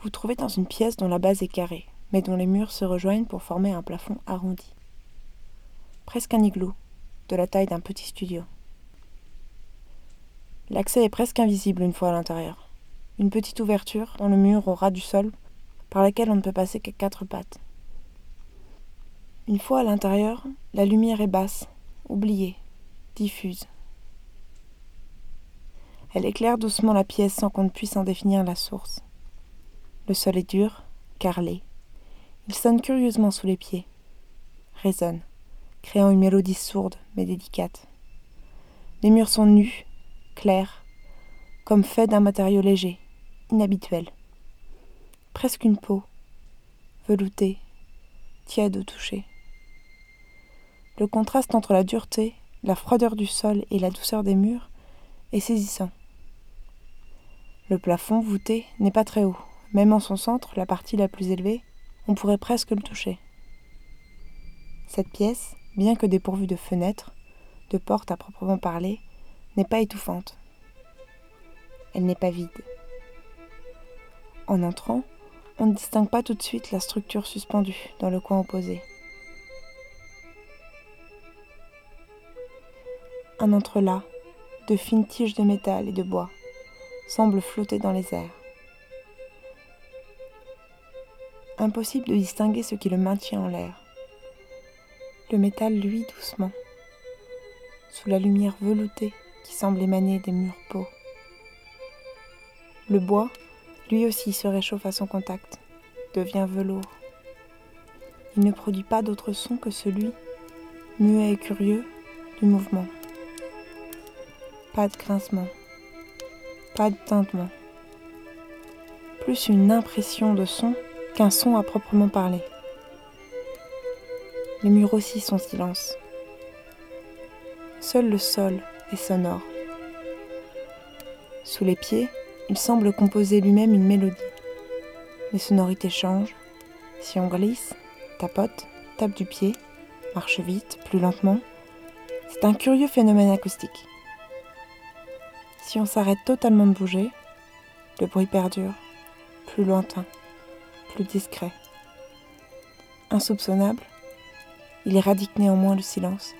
vous trouvez dans une pièce dont la base est carrée, mais dont les murs se rejoignent pour former un plafond arrondi. Presque un igloo, de la taille d'un petit studio. L'accès est presque invisible une fois à l'intérieur. Une petite ouverture dans le mur au ras du sol, par laquelle on ne peut passer qu'à quatre pattes. Une fois à l'intérieur, la lumière est basse, oubliée, diffuse. Elle éclaire doucement la pièce sans qu'on ne puisse en définir la source. Le sol est dur, carrelé. Il sonne curieusement sous les pieds, résonne, créant une mélodie sourde mais délicate. Les murs sont nus, clairs, comme faits d'un matériau léger, inhabituel. Presque une peau, veloutée, tiède au toucher. Le contraste entre la dureté, la froideur du sol et la douceur des murs est saisissant. Le plafond voûté n'est pas très haut. Même en son centre, la partie la plus élevée, on pourrait presque le toucher. Cette pièce, bien que dépourvue de fenêtres, de portes à proprement parler, n'est pas étouffante. Elle n'est pas vide. En entrant, on ne distingue pas tout de suite la structure suspendue dans le coin opposé. Un entrelac de fines tiges de métal et de bois semble flotter dans les airs. Impossible de distinguer ce qui le maintient en l'air. Le métal luit doucement, sous la lumière veloutée qui semble émaner des murs peaux. Le bois, lui aussi, se réchauffe à son contact, devient velours. Il ne produit pas d'autre son que celui, muet et curieux, du mouvement. Pas de grincement, pas de tintement. Plus une impression de son son à proprement parler. Les murs aussi sont silence. Seul le sol est sonore. Sous les pieds, il semble composer lui-même une mélodie. Les sonorités changent. Si on glisse, tapote, tape du pied, marche vite, plus lentement, c'est un curieux phénomène acoustique. Si on s'arrête totalement de bouger, le bruit perdure, plus lointain, plus discret. Insoupçonnable, il éradique néanmoins le silence.